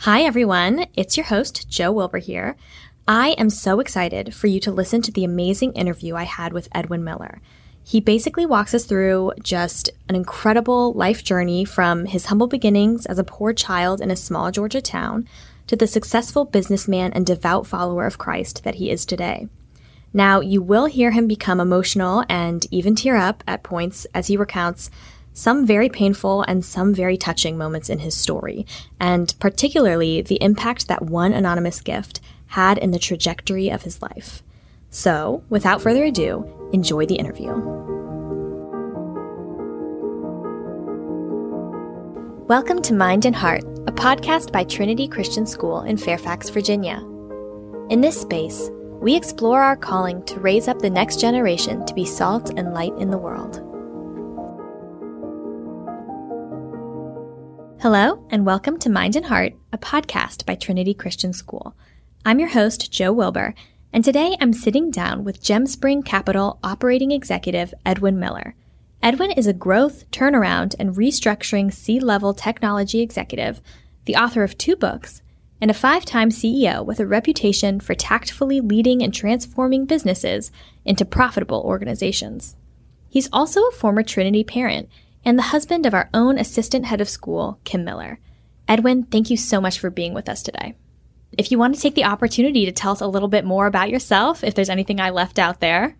Hi, everyone. It's your host, Joe Wilbur here. I am so excited for you to listen to the amazing interview I had with Edwin Miller. He basically walks us through just an incredible life journey from his humble beginnings as a poor child in a small Georgia town to the successful businessman and devout follower of Christ that he is today. Now, you will hear him become emotional and even tear up at points as he recounts some very painful and some very touching moments in his story, and particularly the impact that one anonymous gift had in the trajectory of his life. So, without further ado, enjoy the interview. Welcome to Mind and Heart, a podcast by Trinity Christian School in Fairfax, Virginia. In this space, we explore our calling to raise up the next generation to be salt and light in the world. Hello, and welcome to Mind and Heart, a podcast by Trinity Christian School. I'm your host, Joe Wilbur, and today I'm sitting down with GemSpring Capital Operating Executive Edwin Miller. Edwin is a growth, turnaround, and restructuring C level technology executive, the author of two books, and a five time CEO with a reputation for tactfully leading and transforming businesses into profitable organizations. He's also a former Trinity parent and the husband of our own assistant head of school, Kim Miller. Edwin, thank you so much for being with us today. If you want to take the opportunity to tell us a little bit more about yourself, if there's anything I left out there.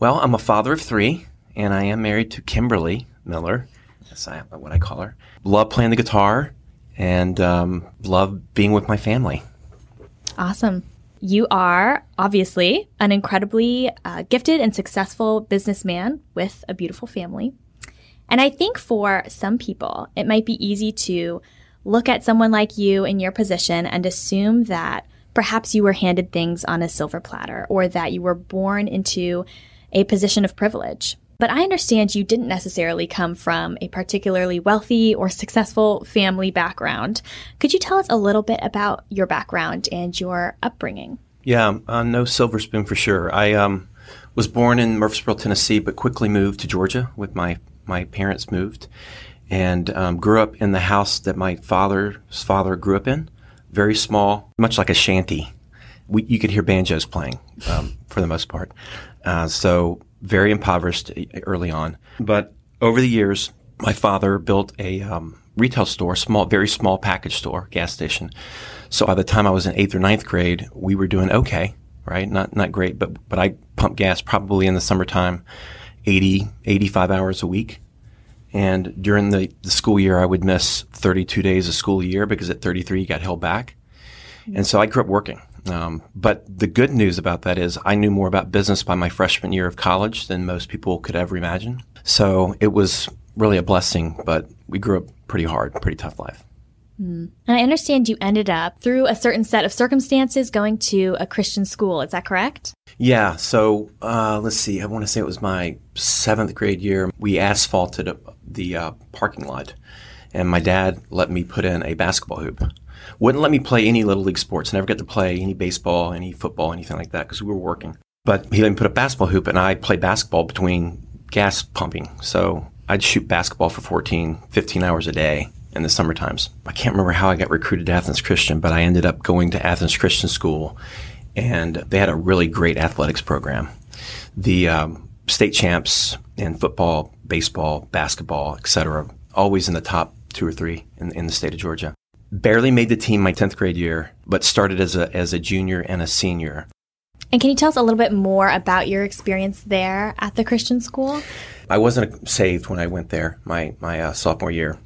Well, I'm a father of three, and I am married to Kimberly Miller. That's what I call her. Love playing the guitar and um, love being with my family. Awesome. You are obviously an incredibly uh, gifted and successful businessman with a beautiful family. And I think for some people, it might be easy to look at someone like you in your position and assume that perhaps you were handed things on a silver platter or that you were born into a position of privilege. But I understand you didn't necessarily come from a particularly wealthy or successful family background. Could you tell us a little bit about your background and your upbringing? Yeah, uh, no silver spoon for sure. I um, was born in Murfreesboro, Tennessee, but quickly moved to Georgia with my my parents moved and um, grew up in the house that my father's father grew up in. Very small, much like a shanty. We, you could hear banjos playing um, for the most part. Uh, so very impoverished early on. But over the years, my father built a um, retail store, small, very small package store, gas station. So by the time I was in eighth or ninth grade, we were doing okay, right? Not not great, but but I pumped gas probably in the summertime 80, 85 hours a week. And during the, the school year, I would miss 32 days of school a year because at 33, you got held back. And so I grew up working. Um, but the good news about that is I knew more about business by my freshman year of college than most people could ever imagine. So it was really a blessing, but we grew up pretty hard, pretty tough life. Mm. And I understand you ended up, through a certain set of circumstances, going to a Christian school. Is that correct? Yeah. So uh, let's see. I want to say it was my seventh grade year. We asphalted the uh, parking lot, and my dad let me put in a basketball hoop. Wouldn't let me play any little league sports. Never got to play any baseball, any football, anything like that because we were working. But he let me put a basketball hoop, and I played basketball between gas pumping. So I'd shoot basketball for 14, 15 hours a day in the summer times. I can't remember how I got recruited to Athens Christian, but I ended up going to Athens Christian School, and they had a really great athletics program. The um, state champs in football, baseball, basketball, etc., always in the top two or three in, in the state of Georgia. Barely made the team my 10th grade year, but started as a, as a junior and a senior. And can you tell us a little bit more about your experience there at the Christian school? I wasn't saved when I went there my, my uh, sophomore year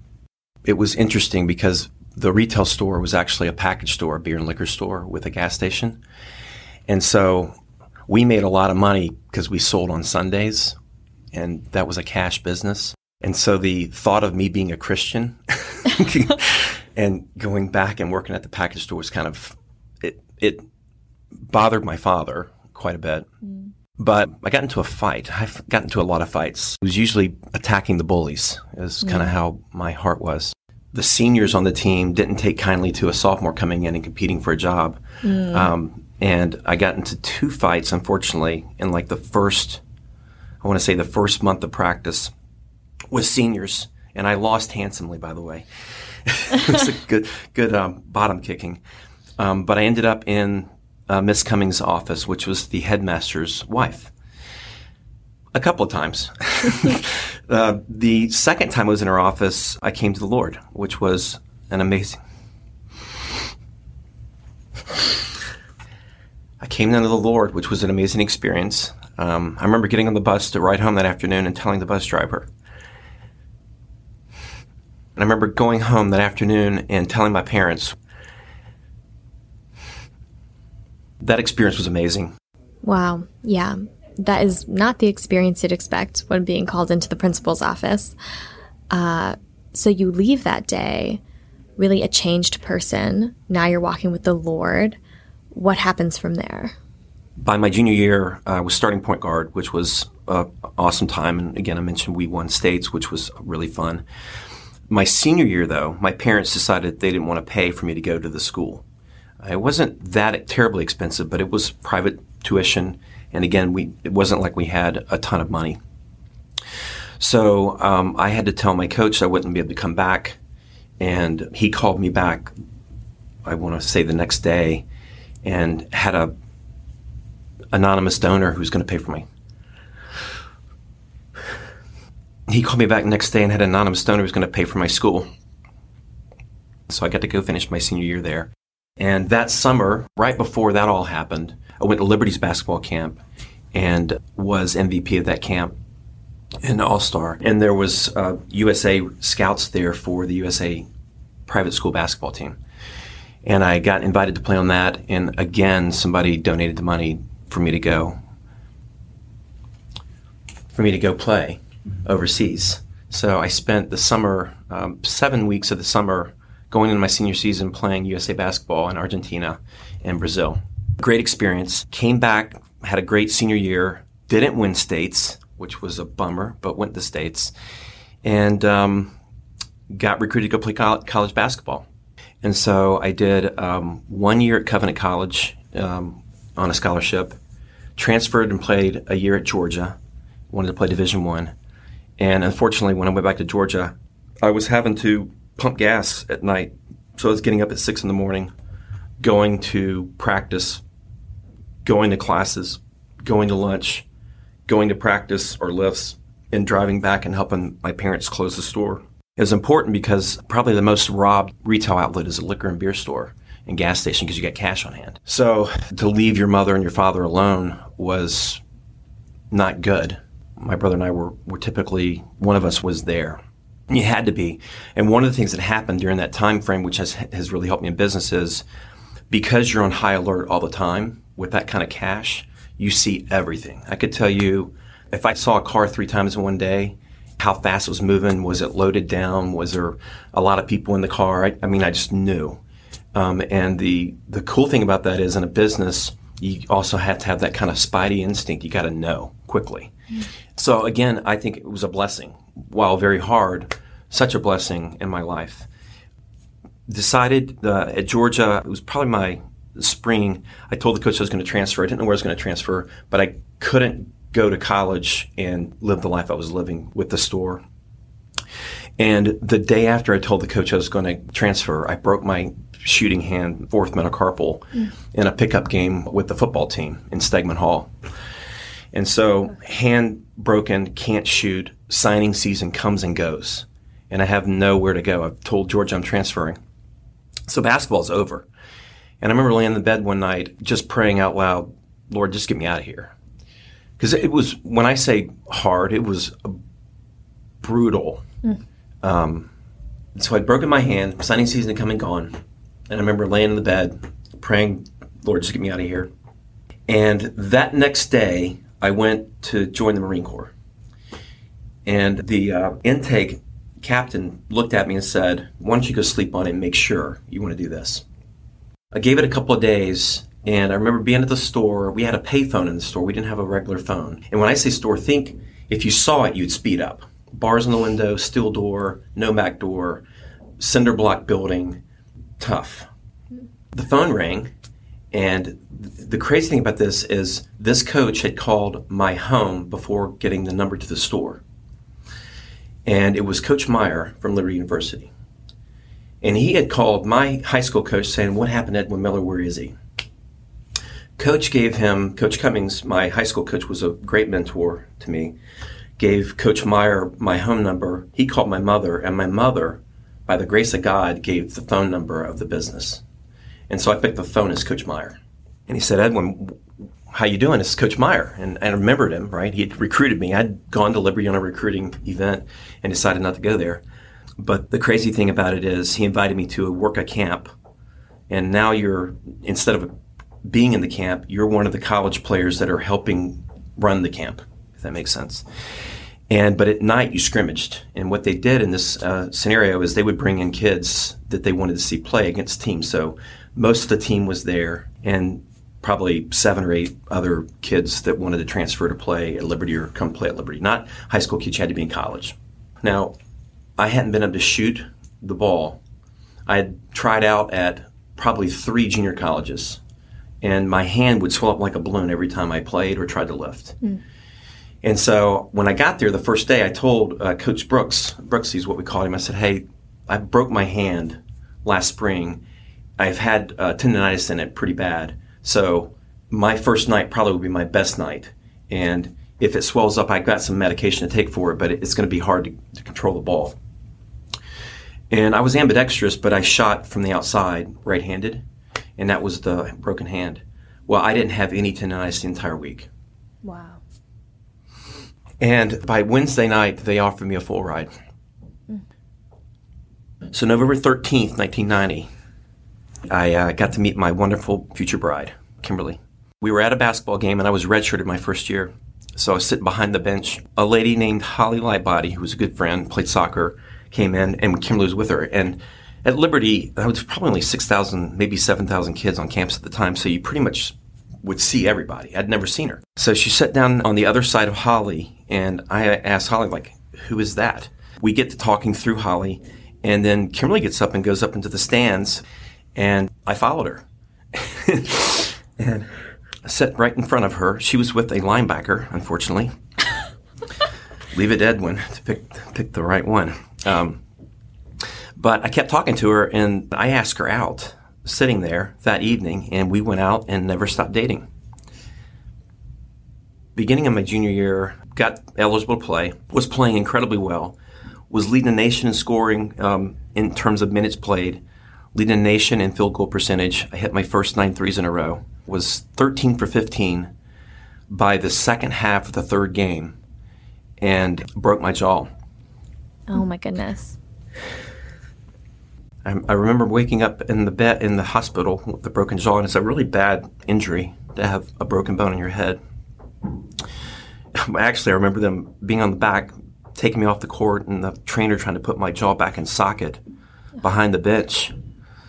it was interesting because the retail store was actually a package store, a beer and liquor store with a gas station. And so we made a lot of money because we sold on Sundays and that was a cash business. And so the thought of me being a Christian and going back and working at the package store was kind of it it bothered my father quite a bit. Mm. But I got into a fight. I've gotten into a lot of fights. It was usually attacking the bullies, is kind of mm. how my heart was. The seniors on the team didn't take kindly to a sophomore coming in and competing for a job. Mm. Um, and I got into two fights, unfortunately, in like the first, I want to say the first month of practice with seniors. And I lost handsomely, by the way. it was a good, good um, bottom kicking. Um, but I ended up in uh, Miss Cummings' office, which was the headmaster's wife. A couple of times. uh, the second time I was in her office, I came to the Lord, which was an amazing. I came down to the Lord, which was an amazing experience. Um, I remember getting on the bus to ride home that afternoon and telling the bus driver. And I remember going home that afternoon and telling my parents. That experience was amazing. Wow. Yeah. That is not the experience you'd expect when being called into the principal's office. Uh, so you leave that day really a changed person. Now you're walking with the Lord. What happens from there? By my junior year, I was starting point guard, which was an awesome time. And again, I mentioned we won states, which was really fun. My senior year, though, my parents decided they didn't want to pay for me to go to the school. It wasn't that terribly expensive, but it was private tuition. And again, we it wasn't like we had a ton of money. So um, I had to tell my coach I wouldn't be able to come back. And he called me back, I want to say the next day, and had a anonymous donor who's going to pay for me. He called me back next day and had an anonymous donor who's going to pay for my school. So I got to go finish my senior year there. And that summer, right before that all happened, I went to Liberty's basketball camp and was MVP of that camp an all-star. And there was uh, usa scouts there for the usa private school basketball team. And i got invited to play on that and again somebody donated the money for me to go for me to go play overseas. So i spent the summer um, seven weeks of the summer going into my senior season playing usa basketball in argentina and brazil great experience came back had a great senior year didn't win states which was a bummer, but went to States and um, got recruited to go play college basketball. And so I did um, one year at Covenant College um, on a scholarship, transferred and played a year at Georgia, wanted to play Division One. And unfortunately, when I went back to Georgia, I was having to pump gas at night. So I was getting up at six in the morning, going to practice, going to classes, going to lunch, going to practice or lifts and driving back and helping my parents close the store. It was important because probably the most robbed retail outlet is a liquor and beer store and gas station because you get cash on hand. So to leave your mother and your father alone was not good. My brother and I were, were typically, one of us was there. You had to be. And one of the things that happened during that time frame, which has, has really helped me in business, is because you're on high alert all the time with that kind of cash, you see everything. I could tell you if I saw a car three times in one day, how fast it was moving. Was it loaded down? Was there a lot of people in the car? I, I mean, I just knew. Um, and the the cool thing about that is in a business, you also have to have that kind of spidey instinct. You got to know quickly. Mm-hmm. So again, I think it was a blessing, while very hard, such a blessing in my life. Decided uh, at Georgia, it was probably my spring, I told the coach I was going to transfer. I didn't know where I was going to transfer, but I couldn't go to college and live the life I was living with the store. And the day after I told the coach I was going to transfer, I broke my shooting hand, fourth metacarpal, mm. in a pickup game with the football team in Stegeman Hall. And so, hand broken, can't shoot, signing season comes and goes. And I have nowhere to go. I've told George I'm transferring. So basketball's over. And I remember laying in the bed one night just praying out loud, Lord, just get me out of here. Because it was, when I say hard, it was brutal. Mm. Um, so I'd broken my hand, signing season had come and gone. And I remember laying in the bed praying, Lord, just get me out of here. And that next day, I went to join the Marine Corps. And the uh, intake captain looked at me and said, Why don't you go sleep on it and make sure you want to do this? I gave it a couple of days, and I remember being at the store. We had a payphone in the store. We didn't have a regular phone. And when I say store, think if you saw it, you'd speed up. Bars in the window, steel door, no back door, cinder block building, tough. The phone rang, and the crazy thing about this is this coach had called my home before getting the number to the store. And it was Coach Meyer from Liberty University. And he had called my high school coach saying, What happened to Edwin Miller? Where is he? Coach gave him, Coach Cummings, my high school coach, was a great mentor to me, gave Coach Meyer my home number. He called my mother, and my mother, by the grace of God, gave the phone number of the business. And so I picked the phone as Coach Meyer. And he said, Edwin, how you doing? It's Coach Meyer. And I remembered him, right? He had recruited me. I'd gone to Liberty on a recruiting event and decided not to go there. But the crazy thing about it is he invited me to work a camp. And now you're, instead of being in the camp, you're one of the college players that are helping run the camp, if that makes sense. And but at night you scrimmaged, and what they did in this uh, scenario is they would bring in kids that they wanted to see play against teams. So most of the team was there, and probably seven or eight other kids that wanted to transfer to play at Liberty or come play at Liberty. Not high school kids; you had to be in college. Now, I hadn't been able to shoot the ball. I had tried out at probably three junior colleges and my hand would swell up like a balloon every time I played or tried to lift. Mm. And so when I got there the first day, I told uh, Coach Brooks, Brooks is what we called him, I said, hey, I broke my hand last spring. I've had uh, tendonitis in it pretty bad. So my first night probably would be my best night. And if it swells up, I've got some medication to take for it, but it's going to be hard to, to control the ball. And I was ambidextrous, but I shot from the outside right handed and that was the broken hand. Well, I didn't have any tendonitis the entire week. Wow. And by Wednesday night, they offered me a full ride. Mm. So, November 13th, 1990, I uh, got to meet my wonderful future bride, Kimberly. We were at a basketball game, and I was redshirted my first year. So, I was sitting behind the bench. A lady named Holly Lightbody, who was a good friend, played soccer, came in, and Kimberly was with her. And at Liberty, there was probably only 6,000, maybe 7,000 kids on campus at the time, so you pretty much would see everybody. I'd never seen her. So she sat down on the other side of Holly, and I asked Holly, like, who is that? We get to talking through Holly, and then Kimberly gets up and goes up into the stands, and I followed her. and I sat right in front of her. She was with a linebacker, unfortunately. Leave it Edwin to pick, pick the right one. Um, but I kept talking to her and I asked her out sitting there that evening and we went out and never stopped dating. Beginning of my junior year, got eligible to play, was playing incredibly well, was leading the nation in scoring um, in terms of minutes played, leading the nation in field goal percentage. I hit my first nine threes in a row, was 13 for 15 by the second half of the third game and broke my jaw. Oh my goodness. I, I remember waking up in the bed in the hospital with the broken jaw, and it's a really bad injury to have a broken bone in your head. Actually, I remember them being on the back, taking me off the court, and the trainer trying to put my jaw back in socket behind the bench.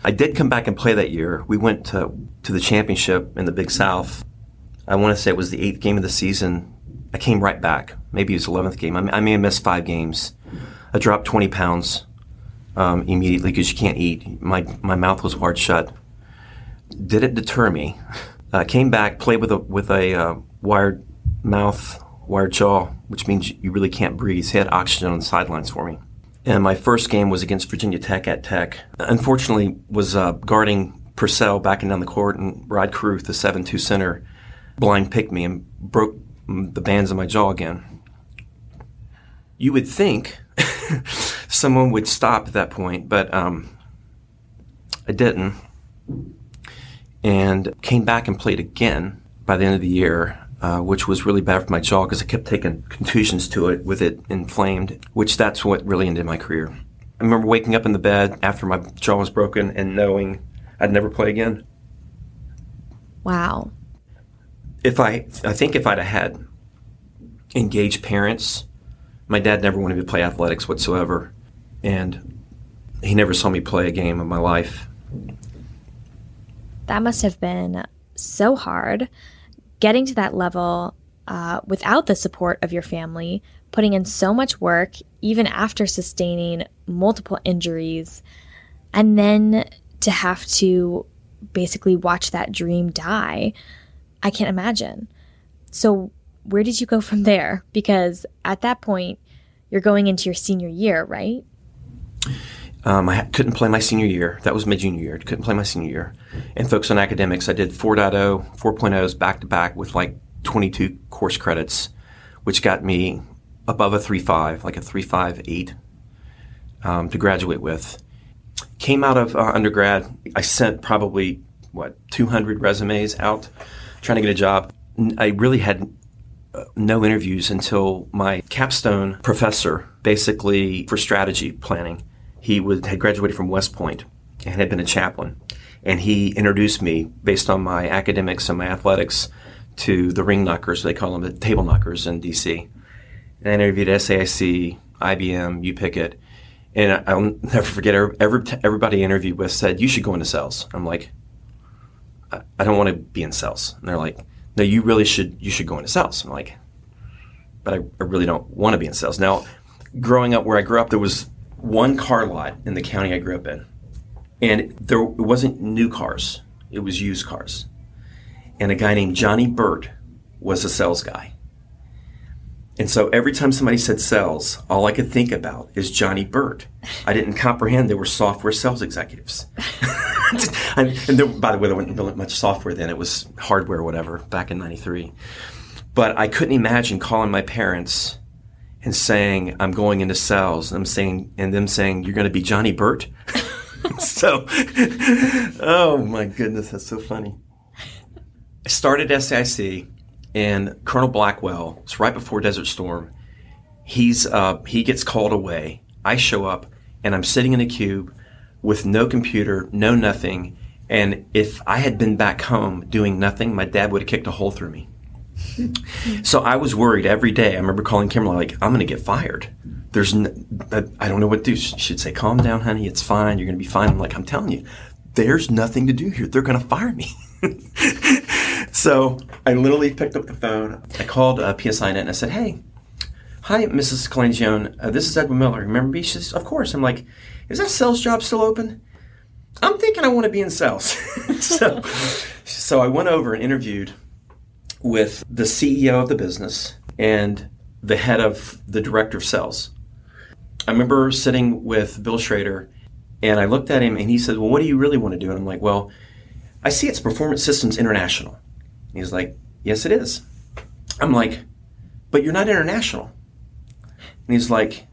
I did come back and play that year. We went to, to the championship in the Big South. I want to say it was the eighth game of the season. I came right back. Maybe it was the 11th game. I may have missed five games. I dropped 20 pounds um, immediately because you can't eat. My, my mouth was hard shut. Did it deter me? Uh, came back, played with a, with a uh, wired mouth, wired jaw, which means you really can't breathe. He had oxygen on the sidelines for me. And my first game was against Virginia Tech at Tech. Unfortunately, was uh, guarding Purcell backing down the court, and Rod Caruth, the 7-2 center, blind picked me and broke the bands of my jaw again. You would think someone would stop at that point, but um, I didn't. And came back and played again by the end of the year, uh, which was really bad for my jaw because I kept taking contusions to it with it inflamed, which that's what really ended my career. I remember waking up in the bed after my jaw was broken and knowing I'd never play again. Wow. If I, I think if I'd have had engaged parents, my dad never wanted me to play athletics whatsoever and he never saw me play a game of my life. That must have been so hard getting to that level uh, without the support of your family, putting in so much work, even after sustaining multiple injuries, and then to have to basically watch that dream die. I can't imagine. So, where did you go from there? Because at that point, you're going into your senior year, right? Um, I couldn't play my senior year. That was my junior year. Couldn't play my senior year. And focus on academics. I did 4.0, 4.0s back to back with like 22 course credits, which got me above a 3.5, like a 3.58 um, to graduate with. Came out of uh, undergrad. I sent probably, what, 200 resumes out trying to get a job. I really had no interviews until my capstone professor, basically for strategy planning, he was, had graduated from West Point and had been a chaplain. And he introduced me, based on my academics and my athletics, to the ring knockers, they call them the table knockers in DC. And I interviewed SAIC, IBM, U Pickett. And I'll never forget, every, everybody I interviewed with said, You should go into sales. I'm like, I don't want to be in sales. And they're like, No, you really should, you should go into sales. I'm like, But I, I really don't want to be in sales. Now, growing up where I grew up, there was one car lot in the county I grew up in. And there it wasn't new cars, it was used cars. And a guy named Johnny Burt was a sales guy. And so every time somebody said sales, all I could think about is Johnny Burt. I didn't comprehend they were software sales executives. and, there, by the way, there wasn't much software then. It was hardware, whatever, back in 93. But I couldn't imagine calling my parents and saying, I'm going into sales. And I'm saying, and them saying, you're going to be Johnny Burt. so, oh my goodness, that's so funny. I started SAIC and Colonel Blackwell, it's right before Desert Storm. He's, uh, he gets called away. I show up and I'm sitting in a cube with no computer, no nothing. And if I had been back home doing nothing, my dad would have kicked a hole through me so I was worried every day. I remember calling Kimberly like, "I'm going to get fired." There's, n- I don't know what to do. She'd say, "Calm down, honey. It's fine. You're going to be fine." I'm like, "I'm telling you, there's nothing to do here. They're going to fire me." so I literally picked up the phone. I called uh, PSINet and I said, "Hey, hi, Mrs. Calangione. Uh, this is Edwin Miller. Remember me?" She says, "Of course." I'm like, "Is that sales job still open?" I'm thinking I want to be in sales. so, so I went over and interviewed with the CEO of the business and the head of the director of sales. I remember sitting with Bill Schrader and I looked at him and he said, Well, what do you really want to do? And I'm like, Well, I see it's Performance Systems International. He's like, Yes, it is. I'm like, But you're not international. And he's like,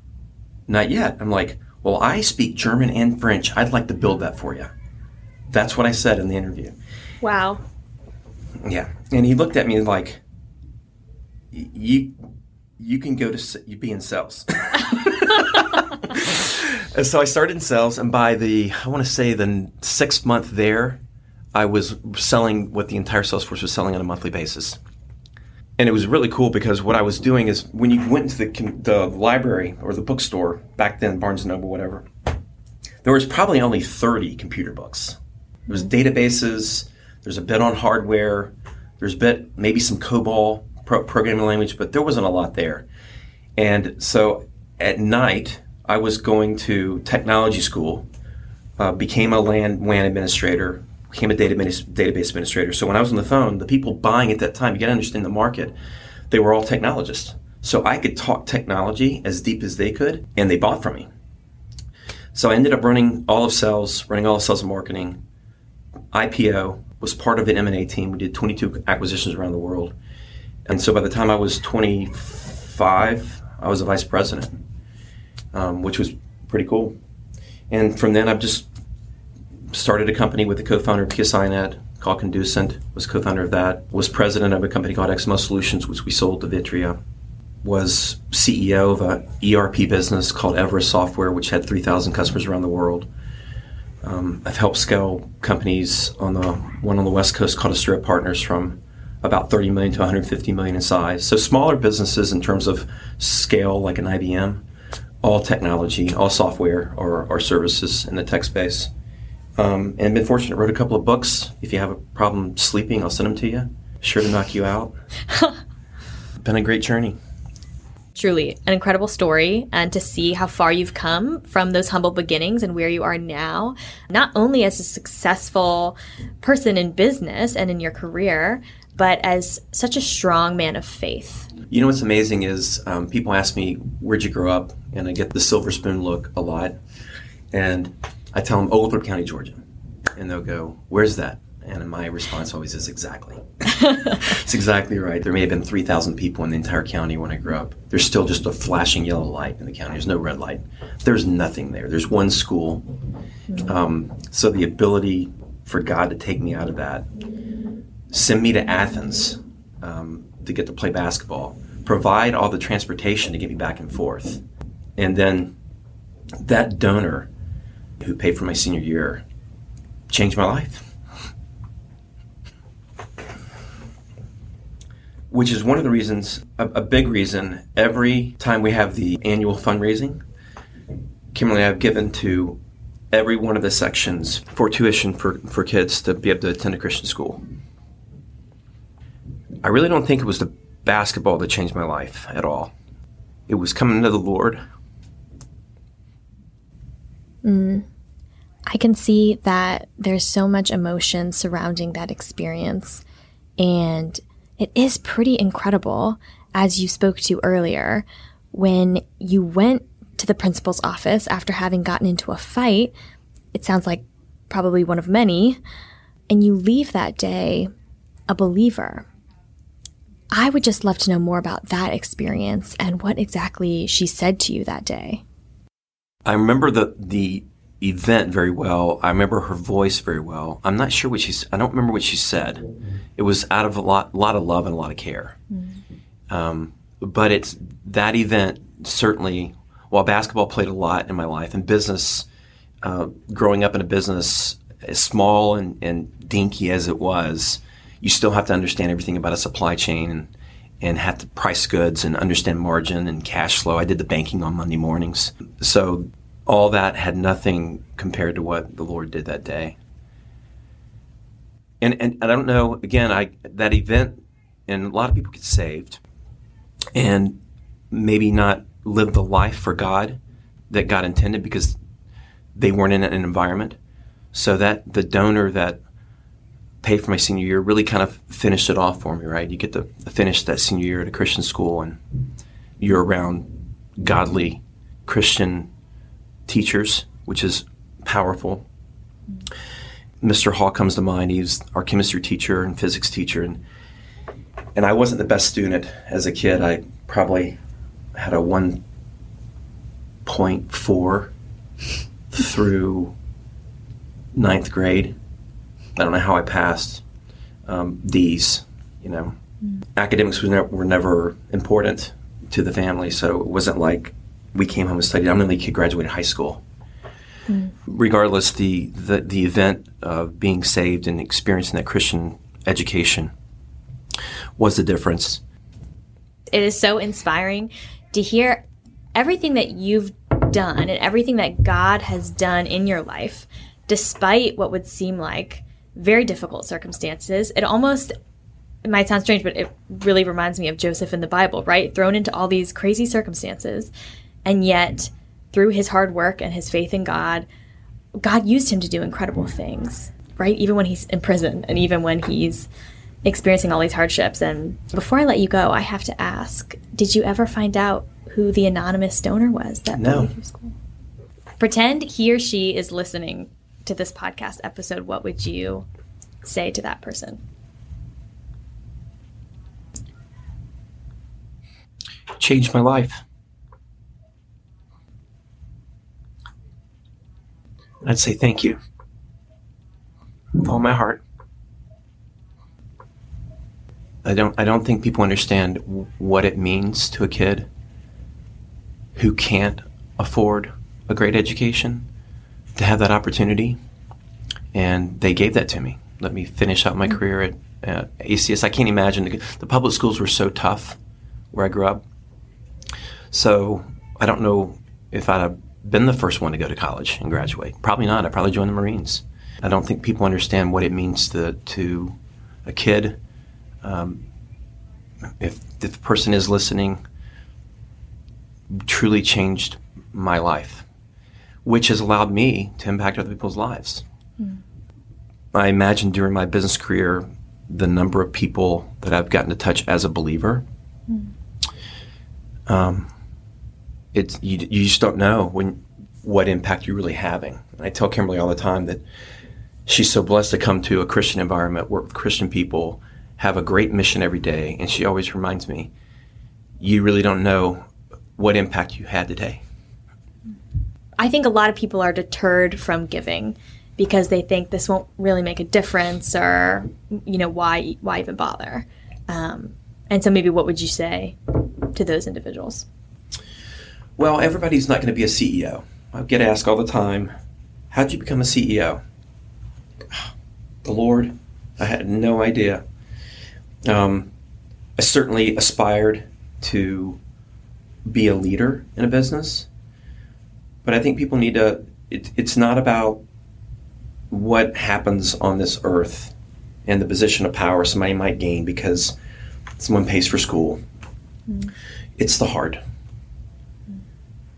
Not yet. I'm like, Well, I speak German and French. I'd like to build that for you. That's what I said in the interview. Wow. Yeah, and he looked at me like, "You, you can go to you be in sales." and so I started in sales, and by the I want to say the sixth month there, I was selling what the entire sales force was selling on a monthly basis. And it was really cool because what I was doing is when you went into the, the library or the bookstore back then, Barnes and Noble, whatever, there was probably only 30 computer books. There was databases, there's a bit on hardware. There's a bit maybe some COBOL pro- programming language, but there wasn't a lot there. And so at night, I was going to technology school, uh, became a LAN WAN administrator, became a database administrator. So when I was on the phone, the people buying at that time, you got to understand the market, they were all technologists. So I could talk technology as deep as they could, and they bought from me. So I ended up running all of sales, running all of sales and marketing, IPO, was part of an M&A team. We did 22 acquisitions around the world. And so by the time I was 25, I was a vice president, um, which was pretty cool. And from then, I've just started a company with the co-founder of PSINet called Conducent, was co-founder of that, was president of a company called XML Solutions, which we sold to Vitria, was CEO of an ERP business called Everest Software, which had 3,000 customers around the world um, I've helped scale companies on the one on the West Coast called Astera Partners from about 30 million to 150 million in size. So smaller businesses in terms of scale, like an IBM, all technology, all software or, or services in the tech space. Um, and been fortunate, wrote a couple of books. If you have a problem sleeping, I'll send them to you. Sure to knock you out. been a great journey truly an incredible story and to see how far you've come from those humble beginnings and where you are now, not only as a successful person in business and in your career, but as such a strong man of faith. You know what's amazing is um, people ask me, Where'd you grow up? And I get the silver spoon look a lot. And I tell them Oglethorpe County, Georgia. And they'll go, Where's that? And my response always is exactly. it's exactly right. There may have been 3,000 people in the entire county when I grew up. There's still just a flashing yellow light in the county. There's no red light. There's nothing there. There's one school. Um, so the ability for God to take me out of that, send me to Athens um, to get to play basketball, provide all the transportation to get me back and forth, and then that donor who paid for my senior year changed my life. Which is one of the reasons, a, a big reason, every time we have the annual fundraising, Kimberly I have given to every one of the sections for tuition for, for kids to be able to attend a Christian school. I really don't think it was the basketball that changed my life at all. It was coming to the Lord. Mm. I can see that there's so much emotion surrounding that experience. And it is pretty incredible, as you spoke to earlier, when you went to the principal's office after having gotten into a fight. It sounds like probably one of many. And you leave that day a believer. I would just love to know more about that experience and what exactly she said to you that day. I remember the the event very well. I remember her voice very well. I'm not sure what she. I don't remember what she said. It was out of a lot, lot of love and a lot of care. Mm-hmm. Um, but it's that event certainly. While basketball played a lot in my life and business, uh, growing up in a business as small and, and dinky as it was, you still have to understand everything about a supply chain and and have to price goods and understand margin and cash flow. I did the banking on Monday mornings. So all that had nothing compared to what the Lord did that day. And and I don't know, again, I that event and a lot of people get saved and maybe not live the life for God that God intended because they weren't in an environment. So that the donor that paid for my senior year really kind of finished it off for me, right? You get to finish that senior year at a Christian school and you're around godly Christian teachers, which is powerful. Mr. Hall comes to mind. He's our chemistry teacher and physics teacher, and and I wasn't the best student as a kid. I probably had a one point four through ninth grade. I don't know how I passed um, D's. You know, mm. academics were, ne- were never important to the family, so it wasn't like we came home and studied. I'm the only kid graduated high school. Mm. Regardless, the, the the event of being saved and experiencing that Christian education was the difference. It is so inspiring to hear everything that you've done and everything that God has done in your life, despite what would seem like very difficult circumstances. It almost it might sound strange, but it really reminds me of Joseph in the Bible, right? Thrown into all these crazy circumstances. And yet, through his hard work and his faith in God, God used him to do incredible things, right? Even when he's in prison and even when he's experiencing all these hardships. And before I let you go, I have to ask Did you ever find out who the anonymous donor was that no. school? Pretend he or she is listening to this podcast episode, what would you say to that person? Changed my life. I'd say thank you with all my heart. I don't I don't think people understand what it means to a kid who can't afford a great education to have that opportunity, and they gave that to me. Let me finish out my mm-hmm. career at, at ACS. I can't imagine the, the public schools were so tough where I grew up. So I don't know if I'd have been the first one to go to college and graduate. Probably not. I probably joined the Marines. I don't think people understand what it means to to a kid. Um, if, if the person is listening, truly changed my life which has allowed me to impact other people's lives. Mm. I imagine during my business career, the number of people that I've gotten to touch as a believer. Mm. Um, it's you, you just don't know when what impact you're really having. And I tell Kimberly all the time that she's so blessed to come to a Christian environment, work with Christian people, have a great mission every day. And she always reminds me, you really don't know what impact you had today. I think a lot of people are deterred from giving because they think this won't really make a difference or you know why why even bother um, and so maybe what would you say to those individuals well everybody's not going to be a ceo i get asked all the time how'd you become a ceo the lord i had no idea um, i certainly aspired to be a leader in a business but i think people need to it, it's not about what happens on this earth and the position of power somebody might gain because someone pays for school. Mm. It's the heart.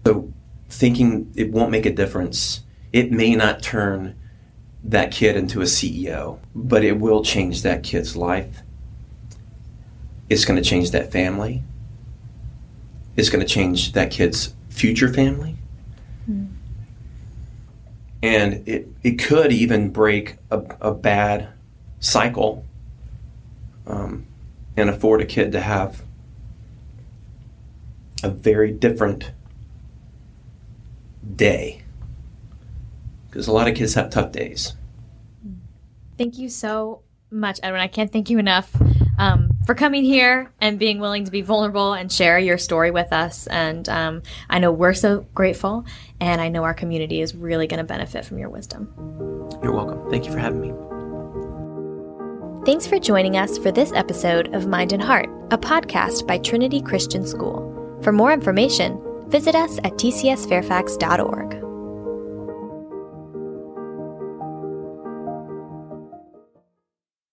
So thinking it won't make a difference, it may not turn that kid into a CEO, but it will change that kid's life. It's going to change that family. It's going to change that kid's future family. Mm and it, it could even break a, a bad cycle um, and afford a kid to have a very different day because a lot of kids have tough days thank you so much edwin i can't thank you enough um, for coming here and being willing to be vulnerable and share your story with us. And um, I know we're so grateful, and I know our community is really going to benefit from your wisdom. You're welcome. Thank you for having me. Thanks for joining us for this episode of Mind and Heart, a podcast by Trinity Christian School. For more information, visit us at tcsfairfax.org.